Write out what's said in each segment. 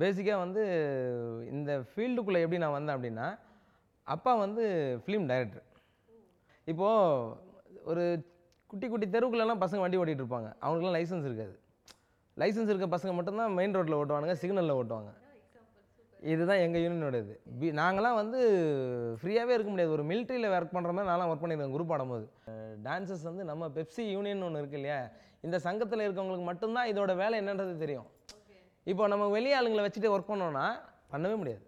பேசிக்காக வந்து இந்த ஃபீல்டுக்குள்ளே எப்படி நான் வந்தேன் அப்படின்னா அப்பா வந்து ஃபிலிம் டைரக்டர் இப்போது ஒரு குட்டி குட்டி தெருவுக்குள்ளெல்லாம் பசங்க வண்டி ஓட்டிகிட்டு இருப்பாங்க. அவங்களுக்குலாம் லைசன்ஸ் இருக்காது. லைசன்ஸ் இருக்க பசங்க மட்டும்தான் மெயின் ரோட்டில் ஓட்டுவானுங்க சிக்னலில் ஓட்டுவாங்க. இதுதான் எங்கள் யூனியனோட இது பி நாங்களாம் வந்து ஃப்ரீயாகவே இருக்க முடியாது. ஒரு மிலிட்ரியில் ஒர்க் பண்ணுற மாதிரி நான்லாம் ஒர்க் பண்ணியிருக்கேன் குரூப் ஆடும்போது. டான்ஸஸ் வந்து நம்ம பெப்சி யூனியன் ஒன்று இருக்கு இல்லையா? இந்த சங்கத்தில் இருக்கவங்களுக்கு மட்டும்தான் இதோட வேலை என்னன்றது தெரியும். இப்போ நம்ம வெளி ஆளுங்களை வச்சுட்டு ஒர்க் பண்ணோம்னா பண்ணவே முடியாது.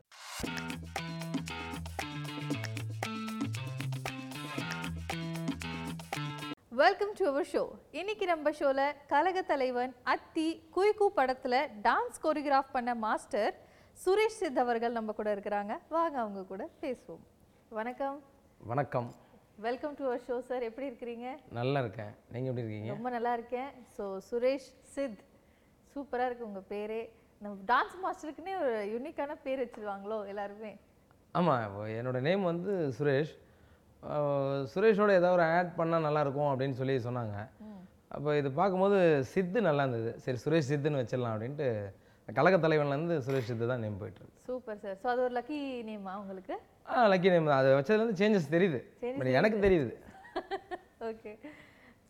வெல்கம் டு அவர் ஷோ இன்னைக்கு நம்ம ஷோல கழக தலைவன் அத்தி குய்கு படத்துல டான்ஸ் கோரியோகிராஃப் பண்ண மாஸ்டர் சுரேஷ் சித் அவர்கள் நம்ம கூட இருக்கிறாங்க. வாங்க அவங்க கூட பேசுவோம். வணக்கம். வணக்கம். Welcome to our show sir எப்படி இருக்கிறீங்க? நல்லா இருக்கேன். நீங்கள் எப்படி இருக்கீங்க? ரொம்ப நல்லா இருக்கேன். ஸோ சுரேஷ் சித் சூப்பரா இருக்கு உங்க பேரே. நம்ம டான்ஸ் மாஸ்டருக்குன்னே ஒரு யூனிக்கான பேர் வச்சிருவாங்களோ எல்லாருமே? ஆமாம் என்னோட நேம் வந்து சுரேஷ். சுரேஷோட ஏதாவது ஒரு ஆட் பண்ணால் நல்லாயிருக்கும் அப்படின்னு சொல்லி சொன்னாங்க. அப்போ இது பார்க்கும்போது சித்து நல்லா இருந்தது. சரி சுரேஷ் சித்துன்னு வச்சிடலாம் அப்படின்ட்டு கழக தலைவன்லேருந்து சுரேஷ் சித்து தான் நேம் போயிட்டுருக்கு சூப்பர் சார். ஸோ அது ஒரு லக்கி நேமா உங்களுக்கு? ஆ லக்கி நேம் தான். அது வச்சதுலேருந்து சேஞ்சஸ் தெரியுது. எனக்கு தெரியுது. ஓகே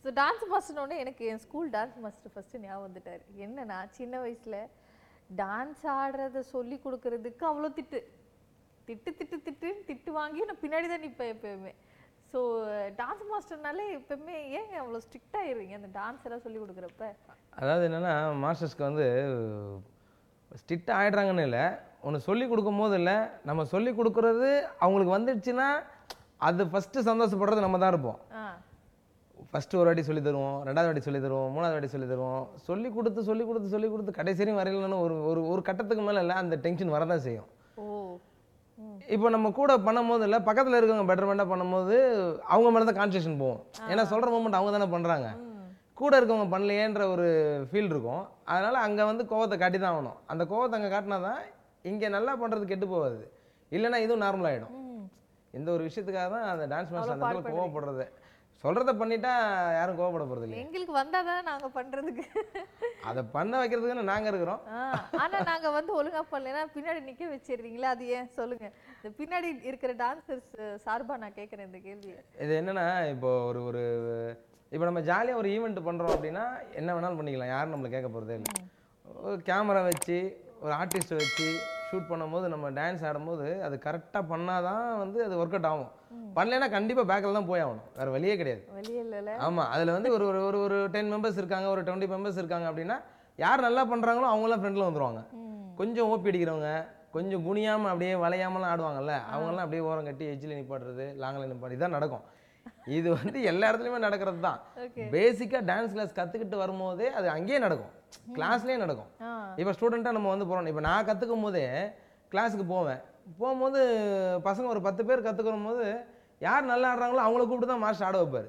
ஸோ டான்ஸ் மாஸ்டர்னோடனே எனக்கு என் ஸ்கூல் டான்ஸ் மாஸ்டர் ஃபஸ்ட்டு ஞாபகம் வந்துட்டார். என்னன்னா சின்ன வயசில் டான்ஸ் ஆடுறத சொல்லி கொடுக்கறதுக்கு அவ்வளோ திட்டு. திட்டு திட்டு திட்டுன்னு திட்டு வாங்கி நான் பின்னாடி தான் நிற்பேன் எப்பயுமே. ஸோ டான்ஸ் மாஸ்டர்னாலே எப்பவுமே ஏங்க அவ்வளோ ஸ்ட்ரிக்ட் ஆயிருவீங்க அந்த டான்ஸ் எல்லாம் சொல்லி கொடுக்குறப்ப. அதாவது என்னென்னா மாஸ்டர்ஸ்க்கு வந்து ஸ்ட்ரிக்டாக ஆகிடுறாங்கன்னு இல்லை. ஒன்று சொல்லி கொடுக்கும் போது இல்லை. நம்ம சொல்லி கொடுக்குறது அவங்களுக்கு வந்துடுச்சுன்னா அது ஃபஸ்ட்டு சந்தோஷப்படுறது நம்ம தான் இருப்போம். ஆ ஃபஸ்ட்டு ஒரு வாட்டி சொல்லி தருவோம் ரெண்டாவது வாட்டி சொல்லி தருவோம் மூணாவது வாட்டி சொல்லி தருவோம். சொல்லி கொடுத்து சொல்லி கொடுத்து சொல்லி கொடுத்து கடைசி வரையும் வரையிலன்னு ஒரு ஒரு ஒரு கட்டத்துக்கு மேலே இல்லை அந்த டென்ஷன் வரதான் செய்யும். இப்போ நம்ம கூட பண்ணும்போது இல்லை பக்கத்தில் இருக்கவங்க பெட்டர்மெண்ட்டாக பண்ணும்போது அவங்க மேலே தான் கான்சன்ட்ரேஷன் போகும் ஏன்னா சொல்கிற மூமெண்ட் அவங்க தானே பண்ணுறாங்க கூட இருக்கவங்க பண்ணலையேன்ற ஒரு ஃபீல் இருக்கும். அதனால் அங்கே வந்து கோவத்தை காட்டி தான் ஆகணும். அந்த கோவத்தை அங்கே காட்டினா தான் இங்கே நல்லா பண்ணுறது கெட்டு போகாது. இல்லைன்னா இதுவும் நார்மல் ஆகிடும் ம். இந்த ஒரு விஷயத்துக்காக தான் அந்த டான்ஸ் மாஸ்டர் அந்த கோவப்படுறது. சொல்கிறத பண்ணிட்டா யாரும் கோவப்பட போகிறது இல்லை எங்களுக்கு வந்தால் தானே நாங்கள் பண்ணுறதுக்கு அதை பண்ண வைக்கிறதுக்குன்னு நாங்கள் இருக்கிறோம். ஆ, ஆனா நாங்க வந்து ஒழுங்கா பண்ணலைன்னா பின்னாடி நிக்க வச்சிடுறீங்களா அது ஏன்? சொல்லுங்க. இந்த பின்னாடி இருக்கிற டான்சர்ஸ் சார்பா நான் கேட்கறேன் இந்த கேள்வியை. இது என்னன்னா இப்போ ஒரு ஒரு இப்போ நம்ம ஜாலியாக ஒரு ஈவெண்ட் பண்ணுறோம் அப்படின்னா என்ன வேணாலும் பண்ணிக்கலாம். யாரும் நம்மளை கேட்க போகிறதே இல்லை. ஒரு கேமரா வச்சு ஒரு ஆர்டிஸ்ட்டை வச்சு ஷூட் பண்ணும்போது நம்ம டான்ஸ் ஆடும்போது அது கரெக்டாக பண்ணாதான் வந்து அது ஒர்க் அவுட் ஆகும். பண்ணலைன்னா கண்டிப்பாக பேக்கில் தான் போய் ஆகணும். வேறு வழியே கிடையாது. ஆமாம் அதில் வந்து ஒரு ஒரு ஒரு ஒரு டென் மெம்பர்ஸ் இருக்காங்க ஒரு டுவெண்ட்டி மெம்பர்ஸ் இருக்காங்க அப்படின்னா யார் நல்லா பண்ணுறாங்களோ அவங்களாம் ஃப்ரெண்டில் வந்துருவாங்க. ம். கொஞ்சம் ஓப்பி அடிக்கிறவங்க கொஞ்சம் குனியாமல் அப்படியே வளையாமலாம் ஆடுவாங்கல்ல அவங்கெல்லாம் அப்படியே ஓரம் கட்டி எஜ்ஜில் நிப்பாட்டுறது லாங்கில் நிப்பாட்டு இதான் நடக்கும். இது வந்து எல்லா இடத்துலையுமே நடக்கிறது தான். பேசிக்காக டான்ஸ் கிளாஸ் கற்றுக்கிட்டு வரும்போதே அது அங்கேயே நடக்கும். கிளாஸ்லேயே நடக்கும். இப்போ ஸ்டூடெண்ட்டாக நம்ம வந்து போகிறோம் இப்போ நான் கற்றுக்கும் போதே கிளாஸுக்கு போவேன். போகும்போது பசங்க ஒரு பத்து பேர் கற்றுக்கும் போது யார் நல்லா ஆடுறாங்களோ அவங்கள கூப்பிட்டு தான் மாஸ்டர் ஆட வைப்பார்.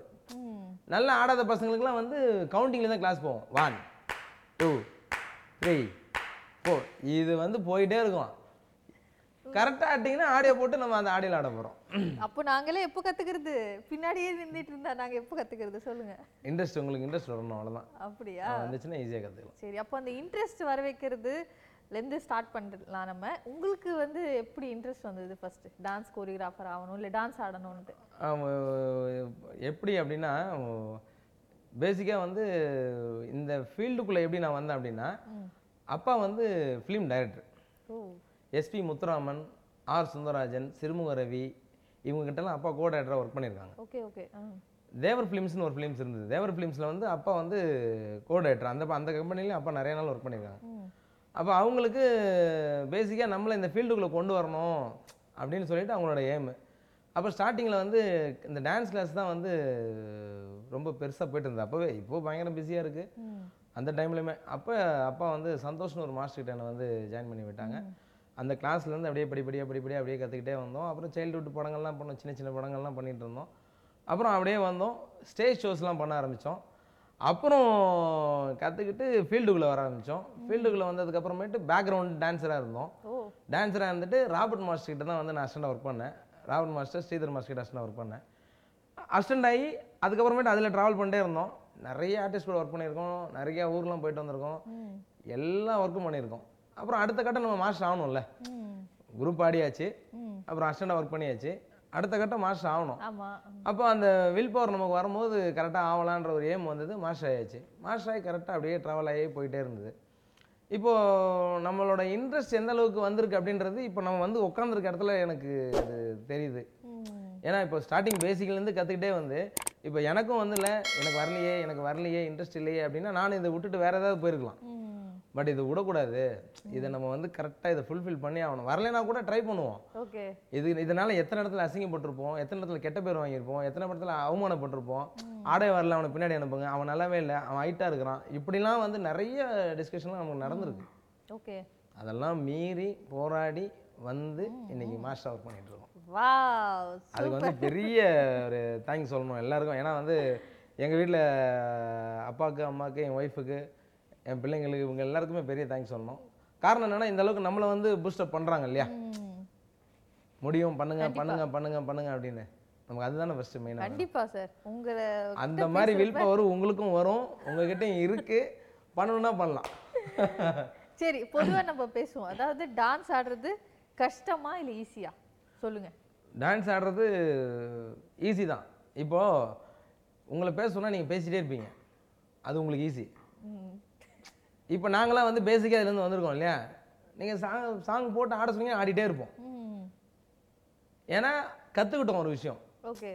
நல்லா ஆடாத பசங்களுக்குலாம் வந்து கவுண்டிங்கில் தான் கிளாஸ் போவோம். ஒன் டூ த்ரீ ஃபோர் இது வந்து போயிட்டே இருக்கும். கரெக்டாக ஆட்டிங்கன்னா ஆடியோ போட்டு நம்ம அந்த ஆடியோவில் ஆட போகிறோம் அப்போ நாங்களே எப்போ கத்துக்கிறது? பின்னாடியே நின்றுட்டு இருந்தா நாங்க எப்போ கத்துக்கிறது? சொல்லுங்க. இன்ட்ரெஸ்ட் உங்களுக்கு இன்ட்ரெஸ்ட் வரணும் அவ்வளோதான் அப்படியா? வந்துச்சுன்னா ஈஸியாக கற்றுக்கலாம் சரி அப்போ அந்த இன்ட்ரெஸ்ட் வர வைக்கிறதுலேருந்து ஸ்டார்ட் பண்ணலாம் நம்ம உங்களுக்கு வந்து எப்படி இன்ட்ரெஸ்ட் வந்தது ஃபர்ஸ்ட் டான்ஸ் கோரியோகிராஃபர் ஆகணும் இல்லை டான்ஸ் ஆடணும்னு எப்படி அப்படின்னா பேசிக்காக வந்து இந்த ஃபீல்டுக்குள்ளே எப்படி நான் வந்தேன் அப்படின்னா அப்பா வந்து film director S P Muthuraman R Sundararajan Sirumugai Ravi இவங்ககிட்டலாம் அப்பா கோ டைரக்டராக ஒர்க் பண்ணியிருக்காங்க. ஓகே ஓகே தேவர் ஃபிலிம்ஸ்னு ஒரு ஃபிலிம்ஸ் இருந்தது. தேவர் ஃபிலிம்ஸில் வந்து அப்பா வந்து கோ டைரக்டர் அந்த அந்த கம்பெனிலையும் அப்பா நிறைய நாள் ஒர்க் பண்ணியிருக்காங்க. அப்போ அவங்களுக்கு பேசிக்காக நம்மளை இந்த ஃபீல்டுக்குள்ளே கொண்டு வரணும் அப்படின்னு சொல்லிட்டு அவங்களோட எய்மு அப்போ ஸ்டார்டிங்கில் வந்து இந்த டான்ஸ் கிளாஸ் தான் வந்து ரொம்ப பெருசாக போயிட்டு இருந்தது. அப்போவே இப்போது பயங்கர பிஸியாக இருக்குது அந்த டைம்லையுமே அப்போ அப்பா வந்து சந்தோஷ்னு ஒரு மாஸ்டர் கிட்ட என்னை வந்து ஜாயின் பண்ணி விட்டாங்க. அந்த கிளாஸ்லேருந்து அப்படியே படிப்படியாக படிப்படியாக அப்படியே கற்றுக்கிட்டே வந்தோம். அப்புறம் சைல்டுஹுட் படங்கள்லாம் பண்ணோம். சின்ன சின்ன படங்கள்லாம் பண்ணிட்டு இருந்தோம். அப்புறம் அப்படியே வந்தோம். ஸ்டேஜ் ஷோஸ்லாம் பண்ண ஆரம்பித்தோம் அப்புறம் கற்றுக்கிட்டு ஃபீல்டுக்குள்ளே வர ஆரம்பித்தோம் ஃபீல்டுக்குள்ளே வந்ததுக்கப்புறமேட்டு பேக்ரவுண்ட் டான்ஸராக இருந்தோம். டான்ஸராக இருந்துட்டு ராபர்ட் மாஸ்டர் கிட்ட தான் வந்து நான் அசிஸ்டண்டாக ஒர்க் பண்ணேன். ராபர்ட் மாஸ்டர் ஸ்ரீதர் மாஸ்டர் கிட்ட அசிஸ்டண்டாக ஒர்க் பண்ணேன். அசிஸ்டண்ட் ஆகி அதுக்கப்புறமேட்டு அதில் ட்ராவல் பண்ணிட்டே இருந்தோம். நிறைய ஆர்டிஸ்ட் கூட ஒர்க் பண்ணியிருக்கோம். நிறைய ஊர்லாம் போயிட்டு வந்திருக்கோம். எல்லா ஒர்க்கும் பண்ணியிருக்கோம். அப்புறம் அடுத்த கட்டம் நம்ம மாஸ்டர் ஆகணும்ல. குரூப் ஆடியாச்சு. அப்புறம் அசிஸ்டண்டாக ஒர்க் பண்ணியாச்சு. அடுத்த கட்டம் மாஸ்டர் ஆகணும். அப்போ அந்த வில் பவர் நமக்கு வரும்போது கரெக்டாக ஆகலான்ற ஒரு ஏம் வந்தது மாஸ்டர் ஆயாச்சு. மாஸ்டர் ஆகி கரெக்டாக அப்படியே ட்ராவல் ஆகி போயிட்டே இருந்தது. இப்போது நம்மளோட இன்ட்ரெஸ்ட் எந்த அளவுக்கு வந்திருக்கு அப்படின்றது இப்போ நம்ம வந்து உட்காந்துருக்க இடத்துல எனக்கு அது தெரியுது. ஏன்னா இப்போ ஸ்டார்டிங் பேசிக்லேருந்து கற்றுக்கிட்டே வந்து இப்போ எனக்கும் வந்து இல்லை எனக்கு வரலையே எனக்கு வரலையே இன்ட்ரெஸ்ட் இல்லையே அப்படின்னா நானும் இதை விட்டுட்டு வேறு ஏதாவது போயிருக்கலாம். பட் இது விடக்கூடாது. இதை நம்ம வந்து கரெக்டாக இதை ஃபுல்ஃபில் பண்ணி ஆகணும். வரலைன்னா கூட ட்ரை பண்ணுவோம். ஓகே. இது இதனால எத்தனை இடத்துல அசிங்கப்பட்டிருப்போம் எத்தனை இடத்துல கெட்ட பேர் வாங்கியிருப்போம் எத்தனை இடத்துல அவமானப்பட்டிருப்போம் ஆடே வரல அவனை பின்னாடி அனுப்புங்க அவன் நல்லாவே இல்லை அவன் ஹைட்டாக இருக்கிறான். இப்படிலாம் வந்து நிறைய டிஸ்கஷன்லாம் நமக்கு நடந்திருக்கு. ஓகே. அதெல்லாம் மீறி போராடி வந்து இன்னைக்கு மாஸ்டர் ஒர்க் பண்ணிட்டு இருக்கோம். அதுக்கு வந்து பெரிய ஒரு தேங்க்ஸ் சொல்லணும் எல்லாருக்கும். ஏன்னா வந்து எங்கள் வீட்டில் அப்பாவுக்கு அம்மாவுக்கு என் ஒய்ஃபுக்கு என் பிள்ளைங்களுக்கு இவங்க எல்லாருக்குமே பெரிய தேங்க்ஸ் சொல்லணும். காரணம் என்னன்னா இந்த அளவுக்கு நம்மளை வந்து பூஸ்டப் பண்ணுறாங்க இல்லையா? முடியும் பண்ணுங்க பண்ணுங்க பண்ணுங்க பண்ணுங்க அப்படின்னு. நமக்கு அதுதானே ஃபர்ஸ்ட் மெயினாக கண்டிப்பா சார். உங்களை அந்த மாதிரி வில் பவர் உங்களுக்கும் வரும் உங்ககிட்டயும் இருக்கு. பண்ணணும்னா பண்ணலாம். சரி பொதுவா நம்ம பேசுவோம். அதாவது டான்ஸ் ஆடுறது கஷ்டமா இல்ல ஈஸியா சொல்லுங்க. டான்ஸ் ஆடுறது ஈஸி தான். இப்போ உங்களை பேச சொன்னா நீங்க பேசிட்டே இருப்பீங்க. அது உங்களுக்கு ஈஸி இப்போ நாங்களாம் வந்து பேசிக்காக இதுலேருந்து வந்திருக்கோம் இல்லையா? நீங்கள் சாங் சாங் போட்டு ஆட சொன்னீங்க ஆடிட்டே இருப்போம். ஏன்னா கற்றுக்கிட்டோம் ஒரு விஷயம். ஓகே.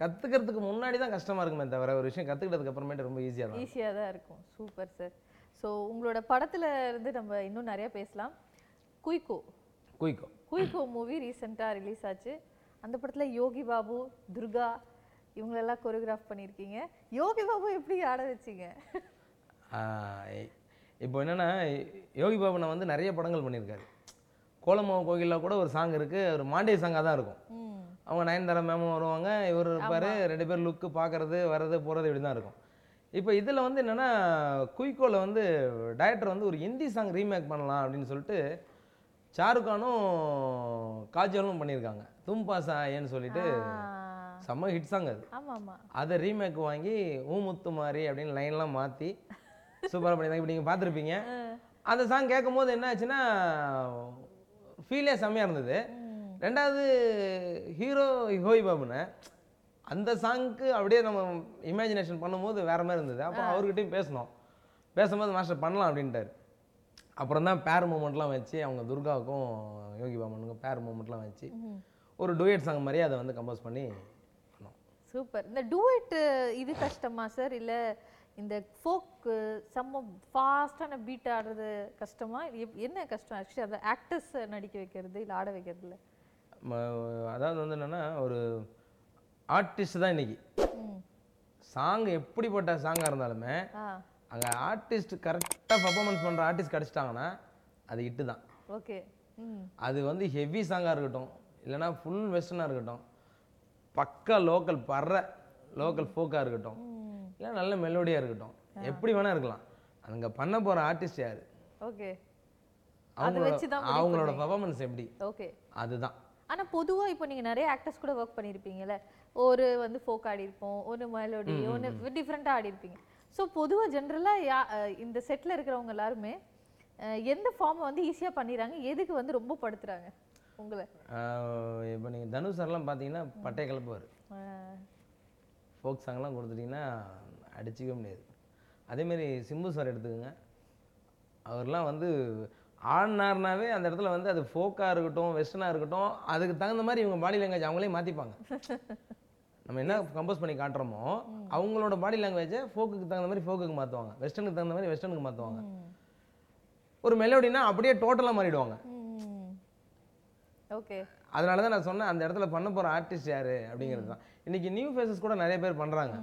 கற்றுக்கிறதுக்கு முன்னாடி தான் கஷ்டமாக இருக்குமே தவிர ஒரு விஷயம் கற்றுக்கிட்டதுக்கு அப்புறமேட்டு ரொம்ப ஈஸியாக இருக்கும். ஈஸியாக தான் இருக்கும். சூப்பர் சார் ஸோ உங்களோட படத்துல இருந்து நம்ம இன்னும் நிறைய பேசலாம். குயிக்கோ குயிக்கோ குயிக்கோ மூவி ரீசெண்டாக ரிலீஸ் ஆச்சு. அந்த படத்துல யோகி பாபு துர்கா இவங்களெல்லாம் கொரியோகிராஃப் பண்ணியிருக்கீங்க. யோகி பாபு எப்படி ஆட வச்சீங்க? இப்போ என்னன்னா யோகி பாபு நான் வந்து நிறைய படங்கள் பண்ணியிருக்காரு. கோலமாவு கோகிலில் கூட ஒரு சாங் இருக்குது ஒரு மாண்டிய சாங்காக தான் இருக்கும். அவங்க நயன்தாரா மேமும் வருவாங்க. இவர் இருப்பார். ரெண்டு பேர் லுக்கு பார்க்கறது வர்றது போகிறது இப்படி தான் இருக்கும். இப்போ இதில் வந்து என்னென்னா குயிக்கோவில் வந்து டைரக்டர் வந்து ஒரு ஹிந்தி சாங் ரீமேக் பண்ணலாம் அப்படின்னு சொல்லிட்டு ஷாருக்கானும் காஜலும் பண்ணியிருக்காங்க. தும்பா சாயன்னு சொல்லிட்டு செம்ம ஹிட் சாங் அது. அதை ரீமேக் வாங்கி ஊமுத்து மாதிரி அப்படின்னு லைன்லாம் மாற்றி சூப்பராக பண்ணியிருந்தாங்க. இப்போ நீங்கள் பார்த்துருப்பீங்க. அந்த சாங் கேட்கும் போது என்ன ஆச்சுன்னா ஃபீலே செம்மையாக இருந்தது. ரெண்டாவது ஹீரோ ஹோய் பாபுன்னு அந்த சாங்க்கு அப்படியே நம்ம இமேஜினேஷன் பண்ணும்போது வேற மாதிரி இருந்தது. அப்போ அவர்கிட்டயும் பேசணும். பேசும்போது மாஸ்டர் பண்ணலாம் அப்படின்ட்டாரு. அப்புறம் தான் பேர் மூமெண்ட்லாம் வச்சு அவங்க துர்காவுக்கும் யோகி பாபனுக்கும் பேர் மூமெண்ட்லாம் வச்சு ஒரு டூயட் சாங் மாதிரி அதை வந்து கம்போஸ் பண்ணி சூப்பர். இந்த டூயட் இது கஷ்டமா சார் இல்ல இந்த ஃபோக் செம்ம ஃபாஸ்டான பீட் ஆடுறது கஷ்டமா? இது என்ன கஷ்டம்? ஆக்சுவலி அந்த ஆக்டர்ஸ் நடிக்க வைக்கிறது இல்ல ஆட வைக்கிறதுல அதாவது வந்து என்னன்னா ஒரு ஆர்டிஸ்ட் தான் இன்னைக்கு. சாங் எப்படிப்பட்ட சாங்காக இருந்தாலுமே அங்கே ஆர்டிஸ்ட் கரெக்டாக பர்ஃபார்மன்ஸ் பண்ணுற ஆர்டிஸ்ட் கிடச்சிட்டாங்கன்னா அது இட்டு தான். ஓகே. அது வந்து ஹெவி சாங்காக இருக்கட்டும் இல்லைன்னா ஃபுல் வெஸ்டர்னாக இருக்கட்டும் பக்கா லோக்கல் பர்ற லோக்கல் ஃபோக்காக இருக்கட்டும் இல்லை நல்ல மெலோடியாக இருக்கட்டும். எப்படி வேணால் இருக்கலாம். அங்கே பண்ண போகிற ஆர்டிஸ்ட் யார்? ஓகே. அதை அவங்களோட வச்சு தான் முடிவு அவங்களோட பர்ஃபார்மன்ஸ் எப்படி? ஓகே. அதுதான். ஆனா பொதுவா இப்போ நீங்க நிறைய ஆக்டர்ஸ் கூட ஒர்க் பண்ணியிருப்பீங்கல்ல. ஒரு வந்து ஃபோக் ஆடி இருப்போம் ஒரு மெலோடி ஒன்று டிஃப்ரெண்ட்டாக ஆடி இருப்பீங்க. ஸோ பொதுவா ஜென்ரலா யா இந்த செட்டில் இருக்கிறவங்க எல்லாருமே எந்த ஃபார்மை வந்து ஈஸியா பண்ணிடுறாங்க? எதுக்கு வந்து ரொம்ப படுத்துறாங்க உங்களை? இப்போ நீங்கள் தனுஷ் சார்லாம் பார்த்தீங்கன்னா பட்டைய கலப்புவார் அஹ் ஃபோக் சாங்லாம் கொடுத்துட்டிங்கன்னா அடிச்சிக்க முடியாது. அதேமாரி சிம்பு சார் எடுத்துக்கோங்க. அவர்லாம் வந்து ஆடினார்னாவே அந்த இடத்துல வந்து அது ஃபோக்காக இருக்கட்டும் வெஸ்டர்னாக இருக்கட்டும் அதுக்கு தகுந்த மாதிரி இவங்க பாடி லாங்குவேஜ் அவங்களே மாற்றிப்பாங்க நம்ம என்ன கம்போஸ் பண்ணி காட்டுறோமோ அவங்களோட பாடி லாங்குவேஜை ஃபோக்குக்கு தகுந்த மாதிரி ஃபோக்குக்கு மாற்றுவாங்க வெஸ்டர்னுக்கு தகுந்த மாதிரி வெஸ்டர்னுக்கு மாற்றுவாங்க ஒரு மெலோடினா அப்படியே டோட்டலாக மாறிடுவாங்க. ஓகே. அதனால தான் நான் சொன்னேன் அந்த இடத்துல பண்ண போகிற ஆர்டிஸ்ட் யார் அப்படிங்கிறது தான். இன்றைக்கி நியூ ஃபேஸஸ் கூட நிறைய பேர் பண்ணுறாங்க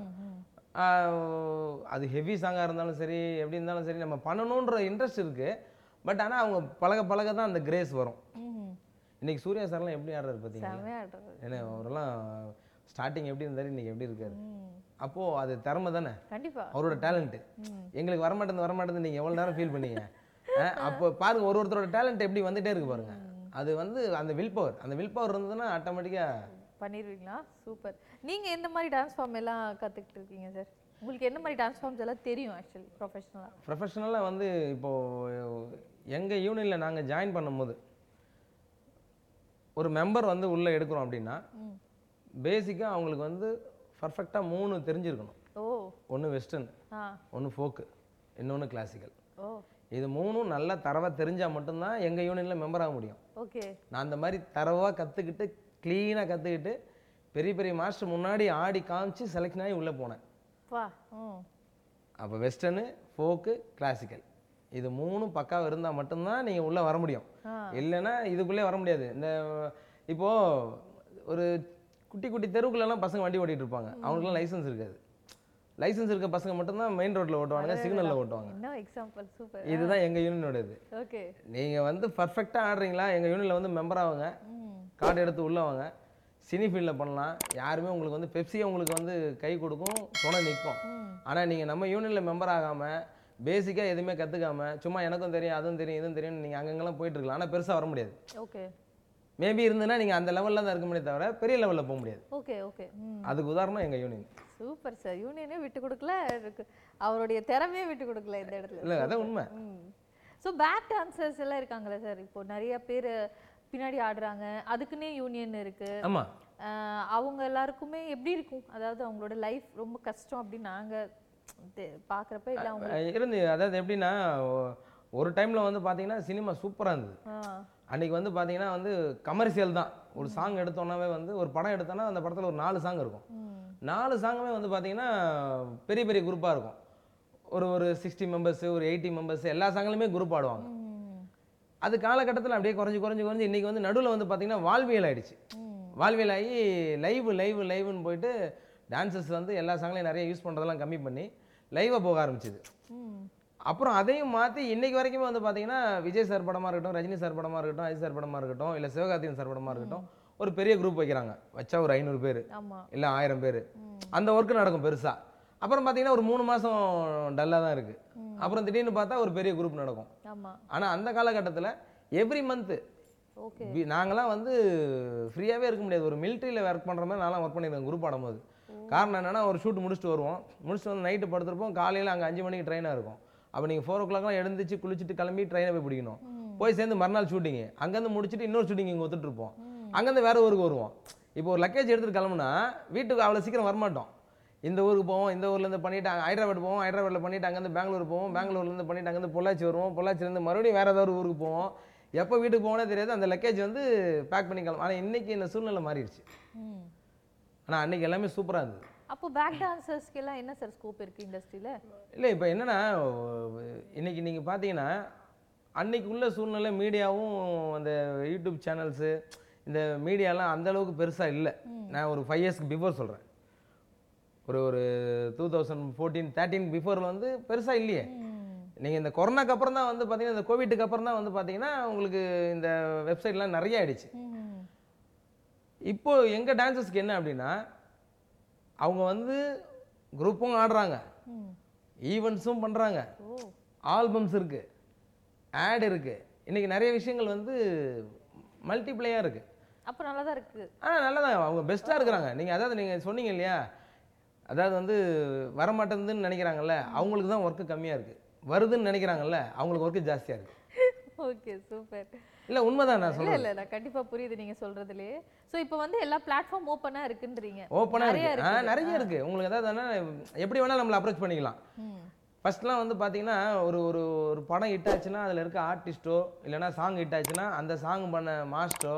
அது ஹெவி சாங்காக இருந்தாலும் சரி எப்படி இருந்தாலும் சரி நம்ம பண்ணணுன்ற இன்ட்ரெஸ்ட் இருக்குது பட் ஆனால் அவங்க பழக பழக தான் அந்த கிரேஸ் வரும். இன்னைக்கு சூர்யா சார்லாம் எப்படி ஆடுறாரு ஆடுறது ஏன்னா அவரெல்லாம் ஸ்டார்டிங் எப்படி இருந்தாரு இன்னைக்கு எப்படி இருக்காரு. அப்போது அது திறமை தானே? கண்டிப்பா. அவரோட டேலண்ட்டு எங்களுக்கு வரமாட்டேங்குது வரமாட்டேங்குது நீங்கள் எவ்வளோ நேரம் ஃபீல் பண்ணீங்க? அப்போ பாருங்க ஒரு ஒருத்தரோட டேலண்ட் எப்படி வந்துட்டே இருக்கு பாருங்க. அது வந்து அந்த வில் பவர் அந்த வில் பவர் இருந்ததுன்னா ஆட்டோமேட்டிக்காக பண்ணிடுவீங்களா சூப்பர். நீங்க எந்த மாதிரி டான்ஸ் ஃபார்ம் எல்லாம் கத்துக்கிட்டு இருக்கீங்க சார் உங்களுக்கு என்ன மாதிரி டான்ஸ் ஃபார்ம்ஸ் எல்லாம் தெரியும் ஆக்சுவலி ப்ரொஃபஷனலாக ப்ரொஃபஷனலாக வந்து இப்போது எங்கள் யூனியனில் நாங்கள் ஜாயின் பண்ணும்போது ஒரு மெம்பர் வந்து உள்ளே எடுக்கிறோம் அப்படின்னா பேசிக்காக அவங்களுக்கு வந்து பர்ஃபெக்டாக மூணு தெரிஞ்சிருக்கணும். ஓ. ஒன்று வெஸ்டர்ன் ஒன்று ஃபோக்கு இன்னொன்று கிளாசிக்கல் ஓ. இது மூணும் நல்லா தரவாக தெரிஞ்சால் மட்டும்தான் எங்கள் யூனியனில் மெம்பர் ஆக முடியும். ஓகே. நான் அந்த மாதிரி தரவாக கற்றுக்கிட்டு க்ளீனாக கற்றுக்கிட்டு பெரிய பெரிய மாஸ்டர் முன்னாடி ஆடி காமிச்சு செலெக்ஷன் ஆகி உள்ளே போனேன். அப்போ வெஸ்டர்னு ஃபோக்கு கிளாசிக்கல் இது மூணும் பக்காவாக இருந்தால் மட்டும்தான் நீங்கள் உள்ளே வர முடியும். இல்லைன்னா இதுக்குள்ளே வர முடியாது. இந்த இப்போது ஒரு குட்டி குட்டி தெருவுக்குள்ளெல்லாம் பசங்க வண்டி ஓட்டிகிட்டு இருப்பாங்க. அவங்களுக்குலாம் லைசன்ஸ் இருக்காது. லைசன்ஸ் இருக்க பசங்க மட்டும்தான் மெயின் ரோட்டில் ஓட்டுவாங்க. சிக்னலில் ஓட்டுவாங்க இதுதான் எங்கள் யூனியனோட இது நீங்கள் வந்து பர்ஃபெக்டாக ஆடுறீங்களா? எங்கள் யூனியனில் வந்து மெம்பர் ஆகுங்க கார்டு எடுத்து உள்ளே வாங்க. சினி ஃபீல்டில் பண்ணலாம். யாருமே உங்களுக்கு வந்து பெப்சியே உங்களுக்கு வந்து கை கொடுக்கும் துணை நிற்கும் ஆனால் நீங்கள் நம்ம யூனியனில் மெம்பர் ஆகாமல் பேசிக்காக எதுவுமே கற்றுக்காம சும்மா எனக்கும் தெரியும் அதுவும் தெரியும் இதுவும் தெரியும் நீங்கள் அங்கங்கெல்லாம் போயிட்டு இருக்கலாம். ஆனால் பெருசாக வர முடியாது. ஓகே மேபி இருந்ததுன்னா நீங்கள் அந்த லெவலில் தான் இருக்க முடியாது தவிர பெரிய லெவலில் போக முடியாது. ஓகே ஓகே அதுக்கு உதாரணம் எங்கள் யூனியன் சூப்பர் சார் யூனியனே விட்டு கொடுக்கல அவருடைய திறமையே விட்டு கொடுக்கல இந்த இடத்துல. இல்லை அதான் உண்மை. ஸோ பேக் டான்சர்ஸ் எல்லாம் இருக்காங்களே சார் இப்போ நிறைய பேர் பின்னாடி ஆடுறாங்க. அதுக்குன்னே யூனியன் இருக்கு. ஆஹ் அவங்க எல்லாருக்குமே எப்படி இருக்கும்? அதாவது அவங்களோட லைஃப் ரொம்ப கஷ்டம் அப்படின்னு நாங்க தெ- பார்க்கறப்ப இல்லை அவங்க இருந்து அதாவது எப்படின்னா ஒரு டைமில் வந்து பார்த்தீங்கன்னா சினிமா சூப்பராக இருந்தது. ஆ. அன்னைக்கு வந்து பார்த்தீங்கன்னா வந்து கமர்ஷியல் தான். ஒரு சாங் எடுத்தோன்னாவே வந்து ஒரு படம் எடுத்தோன்னா அந்த படத்தில் ஒரு நாலு சாங் இருக்கும். நாலு சாங்குமே வந்து பார்த்தீங்கன்னா பெரிய பெரிய குரூப்பாக இருக்கும். ஒரு ஒரு சிக்ஸ்டி மெம்பர்ஸ் ஒரு எயிட்டி மெம்பர்ஸ் எல்லா சாங்கிலுமே குரூப் ஆடுவாங்க. அது காலகட்டத்தில் அப்படியே குறைஞ்சு குறைஞ்சு குறைஞ்சு இன்றைக்கி வந்து நடுவில் வந்து பார்த்தீங்கன்னா வாழ்வியல் ஆயிடுச்சு. ம் வாழ்வியல் ஆகி லைவ் லைவ் லைவ்னு போயிட்டு டான்சஸ் வந்து எல்லா சாங்லையும் நிறைய யூஸ் பண்ணுறதெல்லாம் கம்மி பண்ணி லைவாக போக ஆரம்பிச்சுது. அப்புறம் அதையும் மாற்றி இன்னைக்கு வரைக்குமே வந்து பார்த்தீங்கன்னா விஜய் சார் படமாக இருக்கட்டும் ரஜினி சார் படமாக இருக்கட்டும் அஜித் சார் படமாக இருக்கட்டும் இல்லை சிவகார்த்திகேயன் சார் படமாக இருக்கட்டும் ஒரு பெரிய குரூப் வைக்கிறாங்க. வச்சா ஒரு ஐநூறு பேர் இல்லை ஆயிரம் பேர். அந்த ஒர்க்கு நடக்கும் பெருசாக அப்புறம் பார்த்தீங்கன்னா ஒரு மூணு மாதம் டல்லாக தான் இருக்குது. அப்புறம் திடீர்னு பார்த்தா ஒரு பெரிய குரூப் நடக்கும். ஆனால் அந்த காலகட்டத்தில் எவ்ரி மந்த்து ஓகே நாங்களாம் வந்து ஃப்ரீயாகவே இருக்க முடியாது. ஒரு மிலிட்ரியில் ஒர்க் பண்ணுற மாதிரி நான்லாம் ஒர்க் பண்ணியிருக்கேன் குரூப் ஆடும்போது. காரணம் என்னன்னா ஒரு ஷூட் முடிச்சுட்டு வருவோம். முடிச்சுட்டு வந்து நைட்டு படுத்துருப்போம். காலையில் அங்கே அஞ்சு மணிக்கு ட்ரெயினாக இருக்கும். அப்போ நீங்கள் ஃபோர் ஓ கிளாக்லாம் எழுந்திரிச்சு குளிச்சுட்டு கிளம்பி ட்ரெயினை போய் பிடிக்கணும். போய் சேர்ந்து மறுநாள் ஷூட்டிங்கு அங்கேருந்து முடிச்சுட்டு இன்னொரு ஷூட்டிங் இங்கே ஒத்துட்டு இருப்போம். ம். அங்கேருந்து வேற ஊருக்கு வருவோம். இப்போ ஒரு லக்கேஜ் எடுத்துட்டு கிளம்புனா வீட்டுக்கு அவ்வளோ சீக்கிரம் வரமாட்டோம். இந்த ஊருக்கு போவோம் இந்த ஊர்லேருந்து பண்ணிட்டு அங்க ஹைதராபாத் போவோம் ஹைதராபாத்தில் பண்ணிட்டு அங்கேருந்து பெங்களூர் போவோம் பெங்களூர்லேருந்து பண்ணிட்டு அங்கேருந்து பொள்ளாச்சி வருவோம் பொள்ளாச்சிலேருந்து மறுபடியும் வேற ஏதாவது ஊருக்கு போவோம். எப்போ வீட்டுக்கு போனே தெரியாது அந்த லக்கேஜ் வந்து பேக் பண்ணி கிளம்பும். ஆனால் இன்னைக்கு இந்த சூழ்நிலை மாறிடுச்சு. ஆனால் அன்னைக்கு எல்லாமே சூப்பராக இருந்தது. அப்போ பேக் டான்சர்ஸ்க்கு எல்லாம் என்ன சார் ஸ்கோப் இருக்கு இண்டஸ்ட்ரியில இல்லை இப்போ என்னன்னா இன்னைக்கு நீங்கள் பார்த்தீங்கன்னா அன்னைக்கு உள்ள சூழ்நிலை மீடியாவும் அந்த யூடியூப் சேனல்ஸு இந்த மீடியாலாம் அந்த அளவுக்கு பெருசாக இல்லை. நான் ஒரு ஃபைவ் இயர்ஸ்க்கு பிஃபோர் சொல்கிறேன் ஒரு ஒரு டூ தௌசண்ட் ஃபோர்டீன் தேர்ட்டீன் பிஃபோரில் வந்து பெருசாக இல்லையே. நீங்கள் இந்த கொரோனாக்கு அப்புறம் தான் வந்து பார்த்தீங்கன்னா இந்த கோவிட்டுக்கு அப்புறம் தான் வந்து பார்த்தீங்கன்னா உங்களுக்கு இந்த வெப்சைட்லாம் நிறைய ஆயிடுச்சு. ம். இப்போ எங்கள் டான்சர்ஸ்க்கு என்ன அப்படின்னா அவங்க வந்து குரூப்பும் ஆடுறாங்க. ஈவெண்ட்ஸும் பண்ணுறாங்க ஆல்பம்ஸ் இருக்குது ஆட் இருக்குது இன்றைக்கி நிறைய விஷயங்கள் வந்து மல்டிப்ளேயாக இருக்குது அப்போ நல்லா தான் இருக்கு. ஆ நல்லதான். அவங்க பெஸ்ட்டாக இருக்கிறாங்க. நீங்கள் அதாவது நீங்கள் சொன்னீங்க இல்லையா அதாவது வந்து வரமாட்டேங்குதுன்னு நினைக்கிறாங்கல்ல அவங்களுக்கு தான் ஒர்க்கு கம்மியாக இருக்குது வருதுன்னு நினைக்கிறாங்கல்ல அவங்களுக்கு ஒர்க்கு ஜாஸ்தியாக இருக்குது ஓகே சூப்பர். இல்லை உண்மைதான் நான் இல்ல சொல்கிறேன் இல்ல நான் கண்டிப்பா புரியுது நீங்க சொல்றதுலயே. சோ இப்போ வந்து எல்லா பிளாட்ஃபார்ம் ஓப்பனா இருக்குன்றீங்க. ஓப்பனாக நிறைய இருக்குது ஆ. நிறைய இருக்குது உங்களுக்கு என்ன எப்படி வேணால் நம்மளை அப்ரோச் பண்ணிக்கலாம். ம். ஃபர்ஸ்ட்லாம் வந்து பார்த்தீங்கன்னா ஒரு ஒரு ஒரு படம் ஹிட் ஆச்சுன்னா அதில் இருக்க ஆர்டிஸ்ட்டோ இல்லைன்னா சாங் ஹிட் ஆச்சுன்னா அந்த சாங் பண்ண மாஸ்டரோ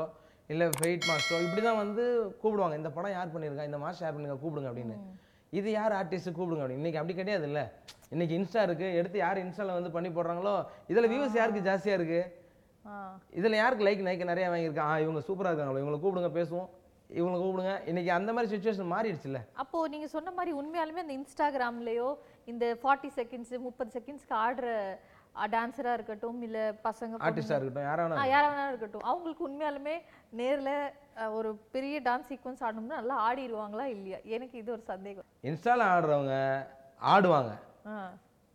இல்லை ஃபெயிட் மாஸ்டரோ இப்படி தான் வந்து கூப்பிடுவாங்க. இந்த படம் யார் பண்ணியிருக்கா இந்த மாஸ்டர் யார் பண்ணியிருக்கா கூப்பிடுங்க அப்படின்னு. இது யார் ஆர்டிஸ்ட் கூப்பிடுங்க அப்படின்னு. இன்றைக்கி அப்படி கிடையாது இல்லை இன்றைக்கி இன்ஸ்டா இருக்குது எடுத்து யார் இன்ஸ்டாவில் வந்து பண்ணி போடுறாங்களோ இதில் வியூஸ் யாருக்கு ஜாஸ்தியாக இருக்குது இதில் யாருக்கு லைக் நைக்க நிறைய வாங்கியிருக்கா? ஆ இவங்க சூப்பராக இருக்காங்களோ இவங்களை கூப்பிடுங்க பேசுவோம். இவங்களை கூப்பிடுங்க. இன்றைக்கி அந்த மாதிரி சுச்சுவேஷன் மாறிடுச்சுல்ல. அப்போ நீங்க சொன்ன மாதிரி உண்மையாலுமே அந்த இன்ஸ்டாகிராம்லயோ இந்த ஃபார்ட்டி செகண்ட்ஸ் முப்பது செகண்ட்ஸ்க்கு ஆடுற டான்ஸரா இருக்கட்டும் இல்ல பசங்க ஆர்டிஸ்டாக இருக்கட்டும் யாராக ஆ, யாரா வேணா இருக்கட்டும். அவங்களுக்கு உண்மையாலுமே நேர்ல ஒரு பெரிய டான்ஸ் சீக்வன்ஸ் ஆடணும்னா நல்லா ஆடிடுவாங்களா இல்லையா? எனக்கு இது ஒரு சந்தேகம். இன்ஸ்டாவில் ஆடுறவங்க ஆடுவாங்க. ஆ.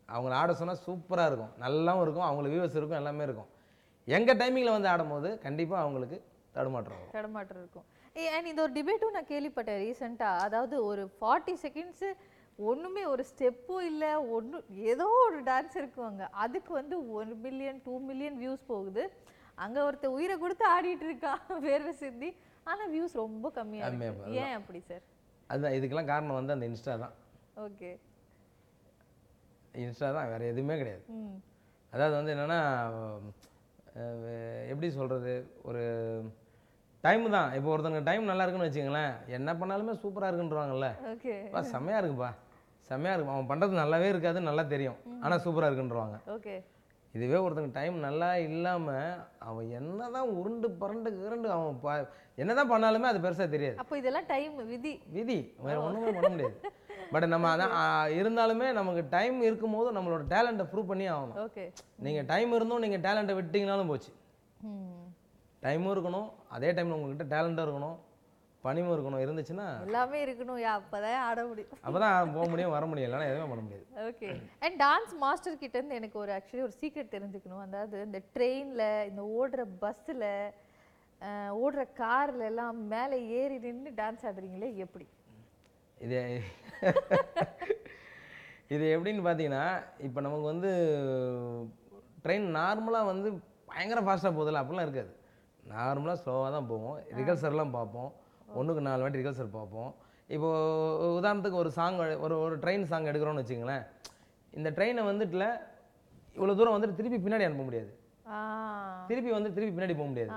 அவங்கள ஆட சொன்னால் சூப்பராக இருக்கும். நல்லாவும் இருக்கும். அவங்களுக்கு வியூவர்ஸ் இருக்கும் எல்லாமே இருக்கும். எங்கள் டைமிங்கில் வந்து ஆடும்போது கண்டிப்பாக அவங்களுக்கு தடுமாற்றம் தடமாட்டம் இருக்கும். அண்ட் இந்த ஒரு டிபேட்டும் நான் கேள்விப்பட்டேன் ரீசெண்டாக அதாவது ஒரு ஃபார்ட்டி செகண்ட்ஸு ஒண்ணுமே ஒரு ஸ்டெப்பும் இல்ல ஒன்றும் ஏதோ ஒரு டான்ஸ் இருக்குவாங்க அதுக்கு வந்து one million two million views போகுது. அங்க ஒருத்தர் உயிரை கொடுத்து ஆடிட்டு இருக்கான் வேர்வை சிந்தி. ஆனா வியூஸ் ரொம்ப கம்மியா கம்மியா இருக்கு. ஏன் அப்படி சார் அதுதான் இதுக்கெல்லாம் காரணம் வந்து அந்த இன்ஸ்டா தான். ஓகே இன்ஸ்டா தான் வேறு எதுவுமே கிடையாது. அதாவது வந்து என்னென்னா எப்படி சொல்கிறது ஒரு டைம் தான். இப்போ ஒருத்தங்க டைம் நல்லா இருக்குன்னு வச்சுங்களேன் என்ன பண்ணாலுமே சூப்பராக இருக்குன்றவாங்கல்ல. ஓகே பா செம்மையாக இருக்குப்பா. செம்மையாக இருக்கும் அவன் பண்ணுறது நல்லாவே இருக்காது நல்லா தெரியும். ஆனால் சூப்பராக இருக்குன்றவாங்க. ஓகே இதுவே ஒருத்தங்க டைம் நல்லா இல்லாமல் அவன் என்ன தான் உருண்டு பரண்டு கிரண்டு அவன் ப என்ன தான் பண்ணாலுமே அது பெருசாக தெரியாது. அப்போ இதெல்லாம் டைம் விதி. விதி. வேற ஒன்றுமே பண்ண முடியாது. பட் நம்ம அதான் இருந்தாலுமே நமக்கு டைம் இருக்கும்போது நம்மளோட டேலண்ட்டை ப்ரூவ் பண்ணி ஆகணும். ஓகே நீங்கள் டைம் இருந்தும் நீங்கள் டேலண்ட்டை விட்டீங்கனாலும் போச்சு. டைமும் இருக்கணும் அதே டைமில் உங்ககிட்ட டேலண்ட்டும் இருக்கணும் பணிவும் இருக்கணும். இருந்துச்சுன்னா எல்லாமே இருக்கணும் அப்பதான் ஆட முடியும். அப்போ தான் போக முடியும் வர முடியும். இல்லைன்னா எதுவுமே பண்ண முடியாது. ஓகே அண்ட் டான்ஸ் மாஸ்டர் கிட்ட இருந்து எனக்கு ஒரு ஆக்சுவலி ஒரு சீக்ரெட் தெரிஞ்சுக்கணும். அதாவது இந்த ட்ரெயினில் இந்த ஓடுற பஸ்ஸில் ஓடுற கார்ல எல்லாம் மேலே ஏறி நின்று டான்ஸ் ஆடுறீங்களே எப்படி? இது இது எப்படின்னு பார்த்தீங்கன்னா இப்போ நமக்கு வந்து ட்ரெயின் நார்மலாக வந்து பயங்கர ஃபாஸ்ட்டாக போகுதுல்ல அப்படிலாம் இருக்காது. நார்மலாக ஸ்லோவாக தான் போவோம். ரிகல்சர்லாம் பார்ப்போம். ஒன்றுக்கு நாலு வாட்டி ரிகல்சர் பார்ப்போம். இப்போ உதாரணத்துக்கு ஒரு சாங் ஒரு ஒரு ட்ரெயின் சாங் எடுக்கிறோம்னு வச்சுங்களேன் இந்த ட்ரெயினை வந்துட்டுல இவ்வளோ தூரம் வந்துட்டு திருப்பி பின்னாடி அனுப்ப முடியாது. திருப்பி வந்து திருப்பி பின்னாடி போக முடியாது.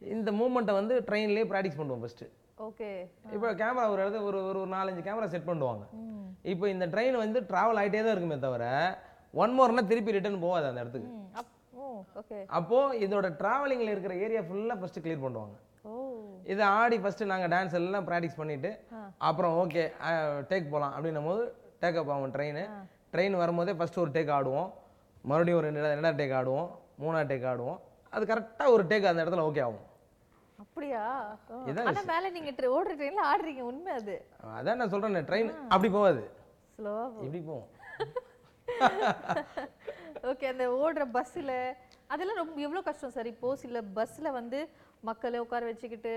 இந்த மூமெண்ட்டை வந்து ட்ரெயின்லேயே ப்ராக்டிஸ் பண்ணுவோம் ஃபஸ்ட்டு ஓகே. இப்போ கேமரா ஒரு இடத்துல ஒரு ஒரு ஒரு நாலஞ்சு கேமரா செட் பண்ணுவாங்க. இப்போ இந்த ட்ரெயின் வந்து ட்ராவல் ஆகிட்டே தான் இருக்குமே தவிர ஒன் மோர்னா திருப்பி ரிட்டர்ன் போகாது அந்த இடத்துக்கு. அப்போது இதோட ட்ராவலிங்கில் இருக்கிற ஏரியா ஃபுல்லாக ஃபஸ்ட்டு கிளியர் பண்ணுவாங்க. இதை ஆடி ஃபஸ்ட்டு நாங்கள் டான்ஸ் எல்லாம் ப்ராக்டிஸ் பண்ணிவிட்டு ஆ. அப்புறம் ஓகே டேக் போகலாம் அப்படின்னும் போது டேக்கப் ஆகும் ட்ரெயின் ட்ரெயின் வரும்போதே ஃபஸ்ட்டு ஒரு டேக் ஆடுவோம். மறுபடியும் ஒரு ரெண்டு ரெண்டாவது டேக் ஆடுவோம். மூணாவது டேக் ஆடுவோம். அது கரெக்டாக ஒரு டேக் அந்த இடத்துல ஓகே ஆகும். அப்படியா? ஆனா மேலே நீங்க ஓடுற ட்ரெயினில் ஆடுறீங்க உண்மை அது. அதான் நான் சொல்கிறேன் ட்ரெயின் அப்படி போகாது. ஸ்லோவா இப்படி போகும். ஓகே அந்த ஓடுற பஸ்ஸில் அதெல்லாம் ரொம்ப எவ்வளோ கஷ்டம் சார். இப்போ சில பஸ்ஸில் வந்து மக்களை உட்கார வச்சுக்கிட்டு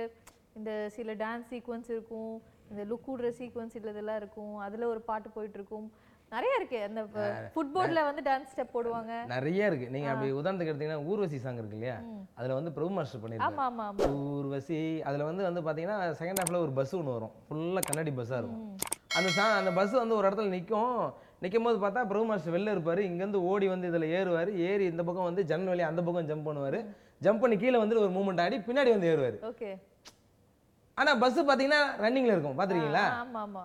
இந்த சில டான்ஸ் சீக்வன்ஸ் இருக்கும் இந்த லுக் விடுற சீக்வன்ஸ் இதெல்லாம் இருக்கும் அதில் ஒரு பாட்டு போயிட்டு இருக்கும் நிறைய இருக்கு. அந்த ஃபுட்போர்டில் வந்து டான்ஸ் ஸ்டெப் போடுவாங்க. நிறைய இருக்கு. நீங்க அப்படி உதாரணத்துக்கு எடுத்தீங்கன்னா ஊர்வசி சாங் இருக்கு இல்லையா? அதுல வந்து பிரபு மாஸ்டர் பண்ணிருக்காரு ஆமா ஆமா ஆமா. ஊர்வசி அதுல வந்து வந்து பாத்தீங்கன்னா செகண்ட் ஹாஃப்ல ஒரு பஸ் ஒன்று வரும். ஃபுல்லா கண்ணாடி பஸ்ஸா இருக்கும். அந்த சா அந்த பஸ் வந்து ஒரு இடத்துல நிக்கும். நிற்கும் போது பார்த்தா பிரபு மாஸ்டர் வெளில இருப்பாரு. இங்கேருந்து ஓடி வந்து இதுல ஏறுவாரு. ஏறி இந்த பக்கம் வந்து ஜன்னல் வழி அந்த பக்கம் ஜம்ப் பண்ணுவாரு. ஜம்ப் பண்ணி கீழே வந்து ஒரு மூமெண்ட் ஆடி பின்னாடி வந்து ஏறுவாரு. ஓகே ஆனா பஸ் பாத்தீங்கன்னா ரன்னிங்ல இருக்கும். ஆமா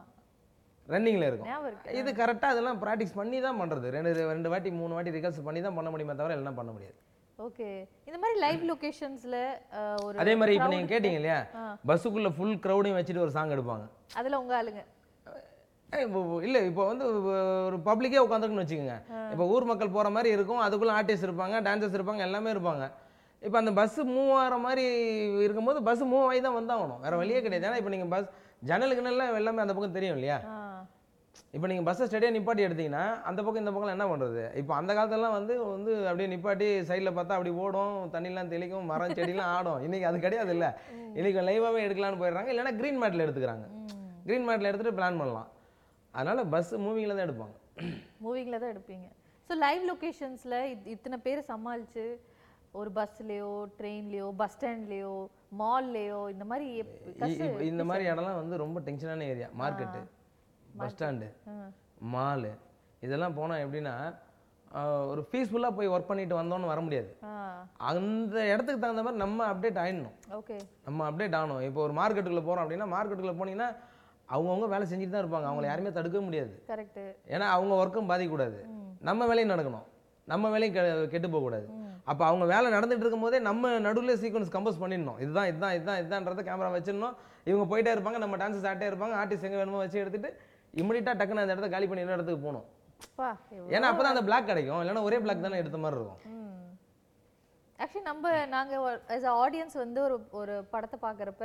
ரன்னிங்ல இருக்கும். இது கரெக்டா அதெல்லாம் ப்ராக்டிஸ் பண்ணி தான் பண்றது. ரெண்டு ரெண்டு வாட்டி மூணு வாட்டி ரிகர்ஸ் பண்ணி தான் பண்ண முடியுமே தவிர எல்லாம் பண்ண முடியாது. ஓகே இந்த மாதிரி லைவ் லொகேஷன்ஸ்ல ஒரு அதே மாதிரி இப்போ நீங்க கேட்டீங்க இல்லையா. பஸ்ஸுக்குள்ள ஃபுல் க்ரௌடையும் வச்சுட்டு ஒரு சாங் எடுப்பாங்க. அதுல உங்க ஆளுங்க. இல்ல இப்போ வந்து ஒரு பப்ளிக்கே உட்காந்துருக்குன்னு வச்சுக்கோங்க. இப்போ ஊர் மக்கள் போற மாதிரி இருக்கும் அதுக்குள்ள ஆர்டிஸ்ட் இருப்பாங்க டான்சர்ஸ் இருப்பாங்க எல்லாமே இருப்பாங்க. இப்போ அந்த பஸ் மூவ் ஆகிற மாதிரி இருக்கும்போது பஸ் மூவ் ஆகி தான் வந்தாகணும். வேற வழியே கிடையாது. ஏன்னா இப்போ நீங்க பஸ் ஜன்னலுக்கு எல்லாம் எல்லாமே அந்த பக்கம் தெரியும் இல்லையா? இப்போ நீங்கள் பஸ்ஸை ஸ்டடியாக நிப்பாட்டி எடுத்தீங்கன்னா அந்த பக்கம் இந்த பக்கம் என்ன பண்ணுறது இப்போ அந்த காலத்துலலாம் வந்து வந்து அப்படியே நிப்பாட்டி சைடில் பார்த்தா அப்படி ஓடும் தண்ணிலாம் தெளிக்கும் மரம் செடிலாம் ஆடும். இன்னைக்கு அது கிடையாது இல்லை இன்னைக்கு லைவாகவே எடுக்கலாம்னு போயிடுறாங்க. இல்லைன்னா க்ரீன் மேட்டில் எடுத்துக்கிறாங்க. க்ரீன் மேட்டில் எடுத்துகிட்டு பிளான் பண்ணலாம். அதனால் பஸ் மூவிங்கில் தான் எடுப்பாங்க. மூவிங்ல தான் எடுப்பீங்க. ஸோ லைவ் லொகேஷன்ஸ்ல இத்தனை பேரை சமாளிச்சு ஒரு பஸ்லயோ ட்ரெயின்லயோ பஸ் ஸ்டாண்ட்லயோ மால்லையோ இந்த மாதிரி இந்த மாதிரி இடம்லாம் வந்து ரொம்ப டென்ஷனான area market bus stand. Mall இதெல்லாம் போனால் எப்படின்னா ஒரு பீஸ்ஃபுல்லாக போய் ஒர்க் பண்ணிட்டு வந்தோன்னு வர முடியாது. அந்த இடத்துக்கு தகுந்த மாதிரி நம்ம அப்டேட் ஆயிடணும். ஓகே நம்ம அப்டேட் ஆகணும். இப்போ ஒரு மார்க்கெட்டுக்குள்ளே போகிறோம் அப்படின்னா மார்க்கெட்டுக்குள்ளே போனீங்கன்னா அவங்கவுங்க வேலை செஞ்சுட்டு தான் இருப்பாங்க. அவங்கள யாருமே தடுக்கவே முடியாது. கரெக்ட் ஏன்னா அவங்க ஒர்க்கும் பாதிக்கக்கூடாது. நம்ம வேலையும் நடக்கணும். நம்ம வேலையும் கெட்டு போகக்கூடாது. அப்போ அவங்க வேலை நடந்துட்டு இருக்கும்போதே நம்ம நடுவில் சீக்வன்ஸ் கம்போஸ் பண்ணிடணும். இதுதான் இதுதான் இதுதான் இதுதான்றத கேமரா வச்சிடணும். இவங்க போயிட்டே இருப்பாங்க நம்ம டான்ஸஸ் ஆட்டே இருப்பாங்க ஆர்டிஸ்ட் எங்கே வேணுமோ வச்சு எடுத்துட்டு இமிடியட்டாக டக்குன்னு அந்த இடத்த காலி பண்ணி இன்னொரு இடத்துக்கு போகணும். ஏன்னா அப்போ தான் அந்த பிளாக் கிடைக்கும். இல்லைன்னா ஒரே பிளாக் தானே எடுத்த மாதிரி இருக்கும். ஆக்சுவலி நம்ம நாங்க as a ஆடியன்ஸ் வந்து ஒரு ஒரு படத்தை பார்க்குறப்ப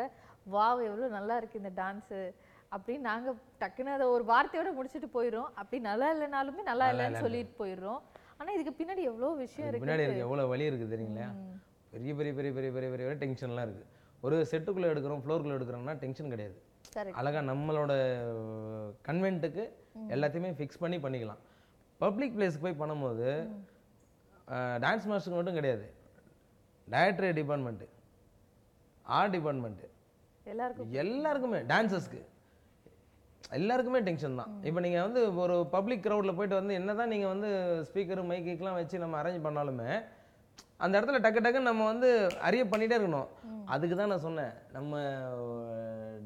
வாவ் எவ்வளோ நல்லா இருக்கு இந்த டான்ஸு அப்படின்னு நாங்க டக்குன்னு அதை ஒரு வார்த்தையோட முடிச்சுட்டு போயிடுறோம். அப்படி நல்லா இல்லைனாலுமே நல்லா இல்லைன்னு சொல்லிட்டு போயிடுறோம். ஆனா இதுக்கு பின்னாடி எவ்வளோ விஷயம் இருக்கு பின்னாடி இருக்கு எவ்வளோ வலி இருக்குது தெரியுங்களா? பெரிய பெரிய பெரிய பெரிய பெரிய பெரிய டென்ஷன்லாம் இருக்குது. ஒரு செட்டுக்குள்ளே எடுக்கிறோம் ஃப்ளோருக்குள்ளே எடுக்கிறோம்னா டென்ஷன் கிடையாது. அழகாக நம்மளோட கன்வென்ட்டுக்கு எல்லாத்தையுமே ஃபிக்ஸ் பண்ணி பண்ணிக்கலாம். பப்ளிக் பிளேஸ்க்கு போய் பண்ணும்போது டான்ஸ் மாஸ்டருக்கு மட்டும் கிடையாது. Directory department. Art department. எல்லாருக்கும் எல்லாருக்குமே டான்சர்ஸ்க்கு. எல்லாருக்குமே டென்ஷன் தான். இப்போ நீங்கள் வந்து ஒரு பப்ளிக் க்ரௌடில் போயிட்டு வந்து என்ன தான் நீங்கள் வந்து ஸ்பீக்கர் மைக்குக்கெலாம் வச்சு நம்ம அரேஞ்ச் பண்ணாலுமே அந்த இடத்துல டக்கு டக்குன்னு நம்ம வந்து அறிய பண்ணிகிட்டே இருக்கணும். அதுக்கு தான் நான் சொன்னேன். நம்ம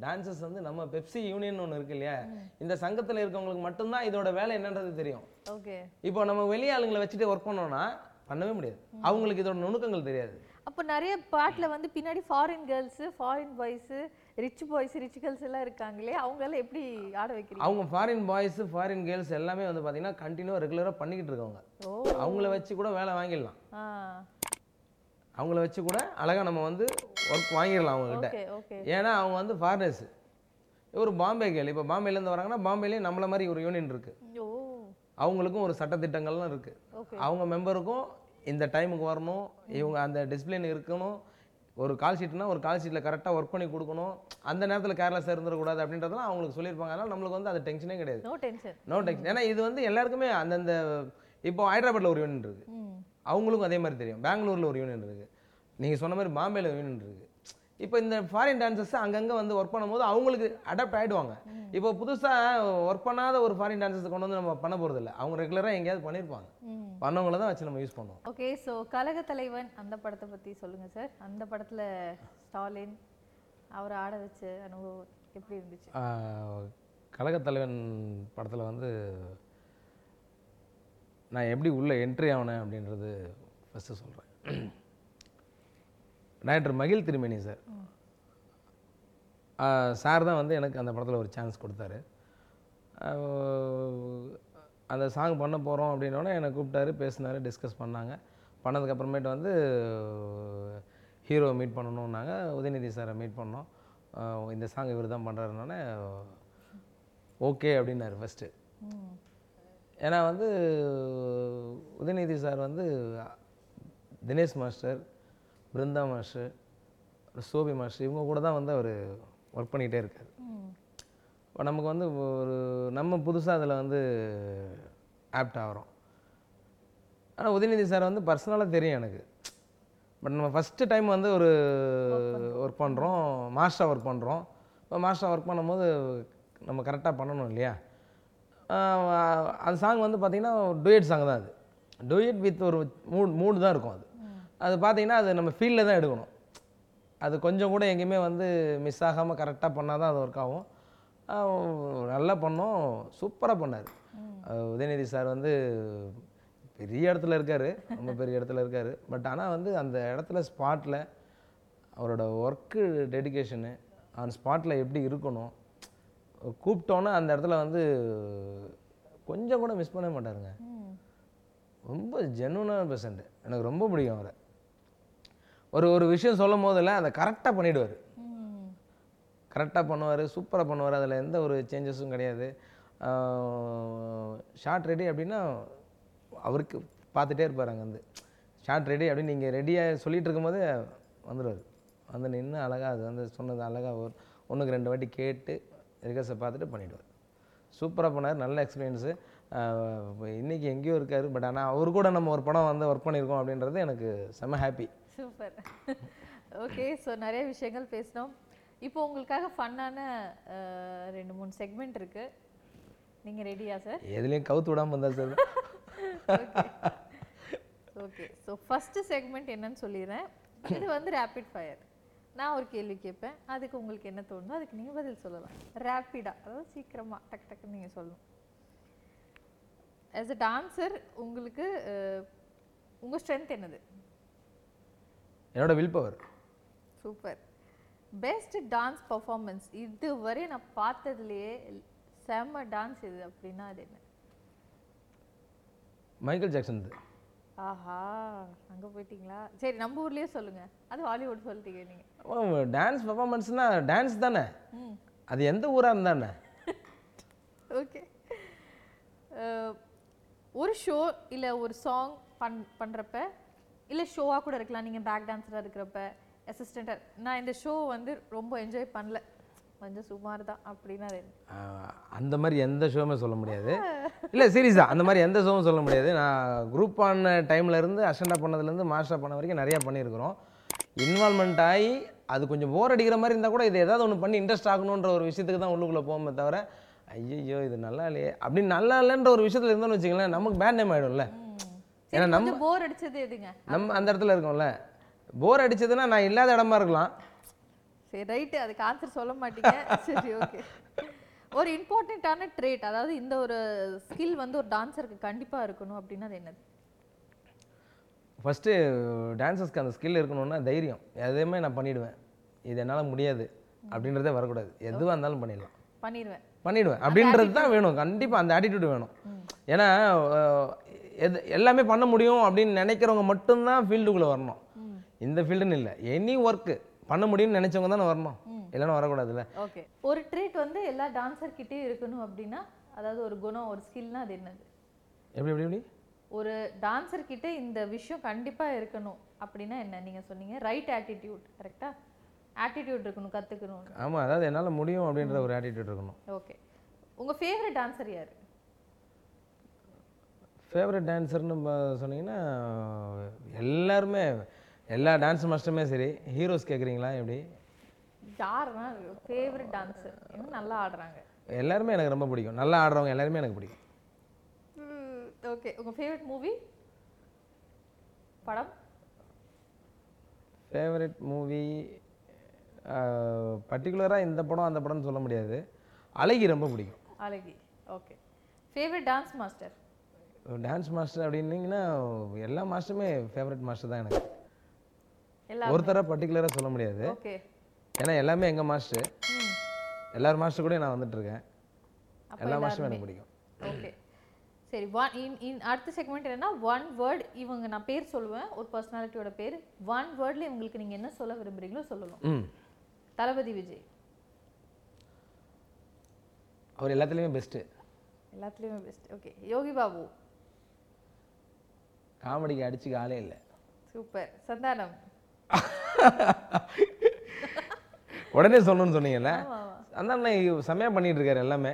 டான்சர்ஸ் வந்து நம்ம பெப்சி யூனியன் ஒன்று இருக்கு இல்லையா? இந்த சங்கத்தில் இருக்கவங்களுக்கு மட்டும்தான் இதோட வேலை என்னன்றது தெரியும். ஓகே. இப்போ நம்ம வெளி ஆளுங்களை வச்சுட்டு ஒர்க் பண்ணோம்னா பண்ணவே முடியாது. அவங்களுக்கு இதோட நுணுக்கங்கள் தெரியாது. அப்போ நிறைய பாட்டில் வந்து பின்னாடி foreign girls foreign boys rich boys rich girls எல்லாம் இருக்காங்களே அவங்களால எப்படி ஆட வைக்கிறீங்க? அவங்க ஃபாரின் பாய்ஸ் ஃபாரின் கேர்ள்ஸ் எல்லாமே வந்து பார்த்தீங்கன்னா கண்டினியூவாக ரெகுலராக பண்ணிக்கிட்டு இருக்கவங்க. அவங்கள வச்சு கூட வேலை வாங்கிடலாம். அவங்கள வச்சு கூட அழகாக நம்ம வந்து ஒர்க் வாங்கிடலாம் அவங்கக்கிட்ட ஏன்னா அவங்க வந்து ஃபாரினர்ஸ் ஒரு பாம்பே கேள். இப்போ பாம்பேலேருந்து வராங்கன்னா பாம்பேலேயும் நம்மள மாதிரி ஒரு யூனியன் இருக்குது அவங்களுக்கும் ஒரு சட்டத்திட்டங்கள்லாம் இருக்குது அவங்க மெம்பருக்கும் இந்த டைமுக்கு வரணும். இவங்க அந்த டிசிப்ளின் இருக்கணும். ஒரு கால் ஷீட்னா ஒரு கால் ஷீட்டில் கரெக்டாக ஒர்க் பண்ணி கொடுக்கணும். அந்த நேரத்தில் கேர்லெஸ் இருந்துடக்கூடாது அப்படின்றதெல்லாம் அவங்களுக்கு சொல்லியிருப்பாங்க. அதனால் நம்மளுக்கு வந்து அது டென்ஷனே கிடையாது. நோ டென்ஷன் நோ டென்ஷன் ஏன்னா இது வந்து எல்லாருக்குமே அந்தந்த இப்போ ஹைதராபாத்தில் ஒரு யூனியன் இருக்குது அவங்களுக்கும் அதே மாதிரி தெரியும். பெங்களூரில் ஒரு யூனியன் இருக்குது நீங்கள் சொன்ன மாதிரி பாம்பேல யூனியன் இருக்குது இப்போ இந்த ஃபாரின் டான்சர்ஸ் அங்கங்கே வந்து ஒர்க் பண்ணும்போது அவங்களுக்கு அடாப்ட் ஆகிடுவாங்க இப்போ புதுசாக ஒர்க் பண்ணாத ஒரு ஃபாரின் டான்சர்ஸ் கொண்டு வந்து நம்ம பண்ண போகிறதில்ல அவங்க ரெகுலராக எங்கேயாவது பண்ணியிருப்பாங்க பண்ணவங்கள தான் வச்சு நம்ம யூஸ் பண்ணுவோம். ஓகே ஸோ கழக தலைவன் அந்த படத்தை பற்றி சொல்லுங்கள் சார் அந்த படத்தில் ஸ்டாலின் அவரை ஆட வச்ச அனுபவம் எப்படி இருந்துச்சு? கழகத்தலைவன் படத்தில் வந்து நான் எப்படி உள்ளே என்ட்ரி ஆனேன் அப்படின்றது ஃபஸ்ட்டு சொல்கிறேன் டைரக்டர் மகிழ் திருமேனி சார். சார் தான் வந்து எனக்கு அந்த படத்தில் ஒரு சான்ஸ் கொடுத்தாரு. அந்த சாங் பண்ண போகிறோம் அப்படின்னோடனே என்னை கூப்பிட்டாரு பேசினாரு டிஸ்கஸ் பண்ணாங்க. பண்ணதுக்கப்புறமேட்டு வந்து ஹீரோ மீட் பண்ணணுன்னாங்க உதயநிதி சாரை மீட் பண்ணோம். இந்த சாங் இவர் தான் பண்ணுறாருனோடனே ஓகே அப்படின்னாரு ஃபஸ்ட்டு ஏன்னா வந்து உதயநிதி சார் வந்து Dinesh master Brindha master Sobhi master இவங்க கூட தான் வந்து அவர் ஒர்க் பண்ணிகிட்டே இருக்கார். இப்போ நமக்கு வந்து ஒரு நம்ம புதுசாக அதில் வந்து ஆப்ட் ஆகிறோம். ஆனால் உதயநிதி சார் வந்து பர்சனலாக தெரியும் எனக்கு. பட் நம்ம ஃபஸ்ட்டு டைம் வந்து ஒரு ஒர்க் பண்ணுறோம் மாஸ்டர் ஒர்க் பண்ணுறோம் இப்போ மாஸ்டர் ஒர்க் பண்ணும்போது நம்ம கரெக்டாக பண்ணணும் இல்லையா? அந்த சாங் வந்து பார்த்திங்கன்னா டூயட் சாங் தான் அது. டூயட் வித் ஒரு மூட் மூடு தான் இருக்கும் அது. அது பார்த்தீங்கன்னா அது நம்ம ஃபீல்டில் தான் எடுக்கணும். அது கொஞ்சம் கூட எங்கேயுமே வந்து மிஸ் ஆகாமல் கரெக்டாக பண்ணால் தான் அது ஒர்க் ஆகும். நல்லா பண்ணோம். சூப்பராக பண்ணார். உதயநிதி சார் வந்து பெரிய இடத்துல இருக்கார். ரொம்ப பெரிய இடத்துல இருக்கார். பட் ஆனால் வந்து அந்த இடத்துல ஸ்பாட்டில் அவரோட ஒர்க்கு டெடிகேஷனு ஆன் ஸ்பாட்டில் எப்படி இருக்கணும் கூப்பிட்டோன்னே அந்த இடத்துல வந்து கொஞ்சம் கூட மிஸ் பண்ண மாட்டாருங்க. ரொம்ப ஜென்வனான பெர்சன்ட் எனக்கு ரொம்ப பிடிக்கும் அவரை. ஒரு ஒரு விஷயம் சொல்லும் போதில் அதை கரெக்டாக பண்ணிவிடுவார் கரெக்டாக பண்ணுவார் சூப்பராக பண்ணுவார். அதில் எந்த ஒரு சேஞ்சஸும் கிடையாது. ஷார்ட் ரெடி அப்படின்னா அவருக்கு பார்த்துட்டே இருப்பார் அங்கே வந்து ஷார்ட் ரெடி அப்படின்னு நீங்கள் ரெடியாக சொல்லிகிட்டு இருக்கும்போது வந்துடுவார். வந்து நின்று அழகாக அது வந்து சொன்னது அழகாக ஒரு ஒன்றுக்கு ரெண்டு வாட்டி கேட்டு ரிகர்ஸை பார்த்துட்டு பண்ணிவிடுவார் சூப்பராக பண்ணார் நல்ல எக்ஸ்பீரியன்ஸு இன்றைக்கி எங்கேயோ இருக்கார் பட் ஆனால் அவர் கூட நம்ம ஒரு படம் வந்து ஒர்க் பண்ணியிருக்கோம் அப்படின்றது எனக்கு செம்ம ஹாப்பி சூப்பர் ஓகே ஸோ நிறைய விஷயங்கள் பேசினோம். இப்போ உங்களுக்காக ஃபன்னான ரெண்டு மூணு செக்மெண்ட் இருக்கு. நீங்க ரெடியா சார் எதுலேயும் கவுத்து விடாமல் இருந்தால் sir okay so first segment என்னன்னு சொல்லிடுறேன். இது வந்து ரேபிட் ஃபயர் நான் ஒரு கேள்வி கேட்பேன். அதுக்கு உங்களுக்கு என்ன தோணுதோ அதுக்கு நீங்கள் பதில் சொல்லலாம். ரேப்பிடா அதாவது சீக்கிரமாக டக் டக்குன்னு நீங்கள் சொல்லணும். ஆஸ் அ டான்சர் உங்களுக்கு அஹ், உங்க ஸ்ட்ரென்த் என்னது? என்னோட will power super best dance performance இதுவரை நான் பார்த்ததுலயே செம்ம டான்ஸ் இது அப்படின்னா அது என்ன? மைக்கேல் ஜாக்சன் ஆஹா அங்க போயிட்டீங்களா? சரி நம்ம ஊர்லயே சொல்லுங்க. அது ஹாலிவுட் சொல்லிட்டீங்க நீங்க. டான்ஸ் பர்ஃபார்மன்ஸ்னால் டான்ஸ் தானே? அது எந்த ஊராக இருந்தானே? ஓகே ஒரு ஷோ இல்ல ஒரு சாங் பண் பண்றப்ப இல்ல ஷோவா கூட இருக்கலாம். நீங்க பேக் டான்ஸரா இருக்கிறப்ப அசிஸ்டண்ட்டாக நான் இந்த ஷோ வந்து ரொம்ப என்ஜாய் பண்ணல. கொஞ்சம் சுமார் தான் அப்படின்னா அந்த மாதிரி எந்த ஷோவுமே சொல்ல முடியாது. இல்லை சீரியஸாக அந்த மாதிரி எந்த ஷோவும் சொல்ல முடியாது. நான் குரூப் ஆன டைம்ல இருந்து அசண்டாக பண்ணதுலேருந்து மாஸ்டர் பண்ண வரைக்கும் நிறையா பண்ணியிருக்கிறோம். இன்வால்மெண்ட் ஆகி அது கொஞ்சம் போர் அடிக்கிற மாதிரி இருந்தால் கூட இது ஏதாவது ஒன்று பண்ணி இன்ட்ரெஸ்ட் ஆகணுன்ற ஒரு விஷயத்துக்கு தான் உள்ளுக்குள்ளே போகுமே தவிர ஐயோ இது நல்லா இல்லையே. அப்படின்னு நல்லா இல்லைன்ற ஒரு விஷயத்தில் இருந்தோம்னு வச்சுங்களேன் நமக்கு பேட் நேம் ஆகிடும்ல சரி கொஞ்சம் போர் அடிச்சது எதுங்க? நம்ம அந்த இடத்துல இருக்கோம்ல. போர் அடிச்சதுன்னா நான் இல்லாத இடமா இருக்கலாம். சரி ரைட்டு அதுக்கு ஆன்சர் சொல்ல மாட்டீங்க. சரி ஓகே ஒரு இம்பார்ட்டண்ட்டான ட்ரேட் அதாவது இந்த ஒரு ஸ்கில் வந்து ஒரு டான்ஸருக்கு கண்டிப்பா இருக்கணும் அப்படின்னா அது என்னது? ஃபஸ்ட்டு டான்ஸர்ஸ்க்கு அந்த ஸ்கில் இருக்கணும்னா தைரியம். எதையுமே நான் பண்ணிடுவேன். இது என்னால் முடியாது அப்படின்றதே வரக்கூடாது. எதுவாக இருந்தாலும் பண்ணிடலாம். பண்ணிடுவேன். பண்ணிடுவேன். அப்படின்றது தான் வேணும். கண்டிப்பாக அந்த ஆட்டிடியூட் வேணும். ஏன்னா எது எல்லாமே பண்ண முடியும் அப்படின்னு நினைக்கிறவங்க மட்டும்தான் ஃபீல்டுக்குள்ளே வரணும். இந்த ஃபீல்டுன்னு இல்லை. எனி ஒர்க்கு பண்ண முடியும்னு நினைச்சவங்க தானே வரணும். இல்லைன்னா வரக்கூடாதுல்ல. ஓகே. ஒரு ட்ரேட் வந்து எல்லா டான்ஸர் கிட்டே இருக்கணும் அப்படின்னா அதாவது ஒரு குணம் ஒரு ஸ்கில்னா அது என்னது? எப்படி எப்படி எப்படி? ஒரு டான்ஸர் கிட்ட இந்த விஷயம் கண்டிப்பா இருக்கணும் அப்படின்னா என்ன? நீங்க சொன்னீங்க ரைட் ஆட்டிடியூட் கரெக்டா ஆட்டிடியூட் இருக்கணும் கத்துக்கணும். ஆமாம் அதாவது என்னால் முடியும் அப்படின்ற ஒரு ஆட்டிடியூட் இருக்கணும். ஓகே. உங்க ஃபேவரட் டான்ஸர் யாரு? ஃபேவரட் டான்ஸர்னு சொன்னீங்கன்னா எல்லாருமே எல்லா டான்ஸ் மாஸ்டருமே சரி ஹீரோஸ் கேட்குறீங்களா எப்படி? யாருன்னா ஃபேவரட் டான்ஸர் நல்லா ஆடுறாங்க. எல்லாருமே எனக்கு ரொம்ப பிடிக்கும். நல்லா ஆடுறவங்க எல்லாருமே எனக்கு பிடிக்கும். ஓகே உங்க ஃபேவரட் மூவி படம்? ஃபேவரட் மூவி பர்டிகுலராக இந்த படம் அந்த படம்னு சொல்ல முடியாது. அழகி ரொம்ப பிடிக்கும். அழகி. Okay favourite dance master dance master அப்படின்னீங்கன்னா எல்லா மாஸ்டருமே ஃபேவரட் மாஸ்டர் தான் எனக்கு. எல்லா ஒருத்தராக பர்டிகுலராக சொல்ல முடியாது. ஏன்னா எல்லாமே எங்கள் மாஸ்டர் எல்லார் மாஸ்டர் கூட நான் வந்துட்டு இருக்கேன் எல்லா மாஸ்டரும் எனக்கு பிடிக்கும். ஓகே. சரி ஒன் இன் இன் அடுத்த செக்மெண்ட் என்னன்னா ஒன் வேர்ட் இவங்க நான் பேர் சொல்லுவேன். ஒரு பர்சனாலிட்டியோட பேர். ஒன் வேர்ட்ல இவங்களுக்கு நீங்க என்ன சொல்ல விரும்புறீங்களோ சொல்லணும் ம். தளபதி விஜய். அவர் எல்லாத்துலேயுமே பெஸ்ட்டு எல்லாத்துலேயுமே பெஸ்ட் ஓகே. யோகி பாபு. காமெடிக்கு அடிச்சுக்க ஆளே இல்லை. சூப்பர். சந்தானம். உடனே சொல்லணும்னு சொன்னீங்கல்ல? அண்ணன் செம்மையாக பண்ணிட்டு இருக்காரு எல்லாமே.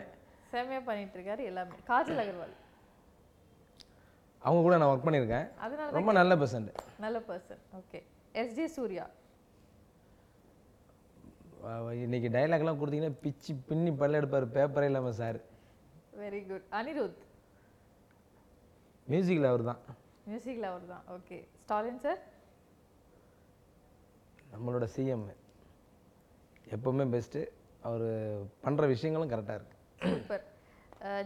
செம்மையா பண்ணிட்டு இருக்காரு எல்லாமே. காஜல் அகர்வால். அவங்க கூட நான் ஒர்க் பண்ணியிருக்கேன். அதனால ரொம்ப நல்ல பெர்சன்ட் நல்ல பர்சன் ஓகே எஸ்ஜே சூர்யா இன்னைக்கு டைலாக்லாம் கொடுத்தீங்கன்னா பிச்சு பின்னி பல்ல எடுப்பார். பேப்பரே இல்லாமல் சார். Very good Anirudh. மியூசிக்கில் அவர் தான் மியூசிக்கில் அவர் தான். ஓகே ஸ்டாலின் சார் நம்மளோட சிஎம் எப்போவுமே பெஸ்ட்டு அவர் பண்ணுற விஷயங்களும் கரெக்டாக இருக்கு. சூப்பர்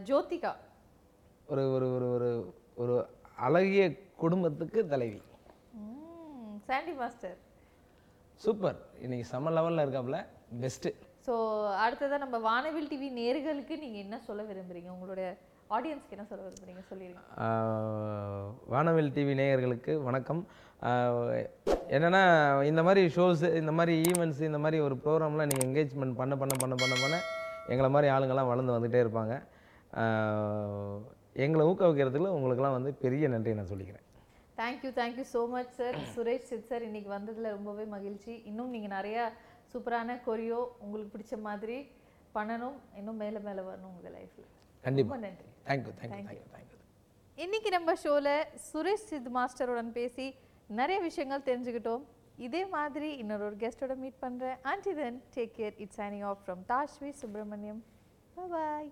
ஜோதிகா? ஒரு ஒரு ஒரு ஒரு ஒரு அழகிய குடும்பத்துக்கு தலைவி. சாண்டி மாஸ்டர் சூப்பர் இன்னைக்கு செம லெவலில் இருக்காப்புல பெஸ்ட்டு ஸோ அடுத்ததாக நம்ம வானவில் டிவி நேர்களுக்கு நீங்கள் என்ன சொல்ல விரும்புறீங்க? உங்களுடைய ஆடியன்ஸ்க்கு என்ன சொல்ல விரும்புறீங்க? சொல்லிடுங்க வானவில் டிவி நேயர்களுக்கு வணக்கம். என்னன்னா இந்த மாதிரி ஷோஸ் இந்த மாதிரி ஈவெண்ட்ஸ் இந்த மாதிரி ஒரு ப்ரோக்ராம்லாம் நீங்கள் என்கேஜ்மெண்ட் பண்ண பண்ண பண்ண பண்ண பண்ண எங்களை மாதிரி ஆளுங்கெல்லாம் வளர்ந்து வந்துகிட்டே இருப்பாங்க. எங்களை ஊக்குவிக்கிறதுல உங்களுக்கெல்லாம் வந்து பெரிய நன்றி நான் சொல்லிக்கிறேன். Thank you thank you so much sir Suresh Sid sir இன்னைக்கு வந்ததில் ரொம்பவே மகிழ்ச்சி. இன்னும் நீங்கள் நிறையா சூப்பரான கொரியோ உங்களுக்கு பிடிச்ச மாதிரி பண்ணணும். இன்னும் மேலே மேலே வரணும் உங்கள் லைஃப்பில் கண்டிப்பாக நன்றி. தேங்க்யூ தேங்க்யூ தேங்க்யூ தேங்க்யூ இன்னைக்கு நம்ம ஷோவில் சுரேஷ் சித் மாஸ்டருடன் பேசி நிறைய விஷயங்கள் தெரிஞ்சுக்கிட்டோம். இதே மாதிரி இன்னொரு ஒரு கெஸ்ட்டோட மீட் பண்ணுறேன் until then take care it's signing off from Tashvi Subramaniam bye